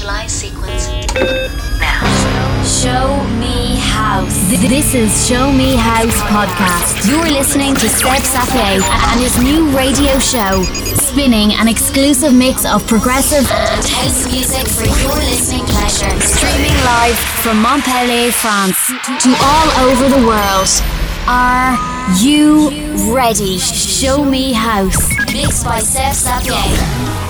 Initialize sequence now. Show Me House. This is Show Me House podcast. You're listening to Seb Sapie and his new radio show, spinning an exclusive mix of progressive and house music for your listening pleasure. Streaming live from Montpellier, France to all over the world. Are you ready? Show Me House. Mixed by Seb Sapie.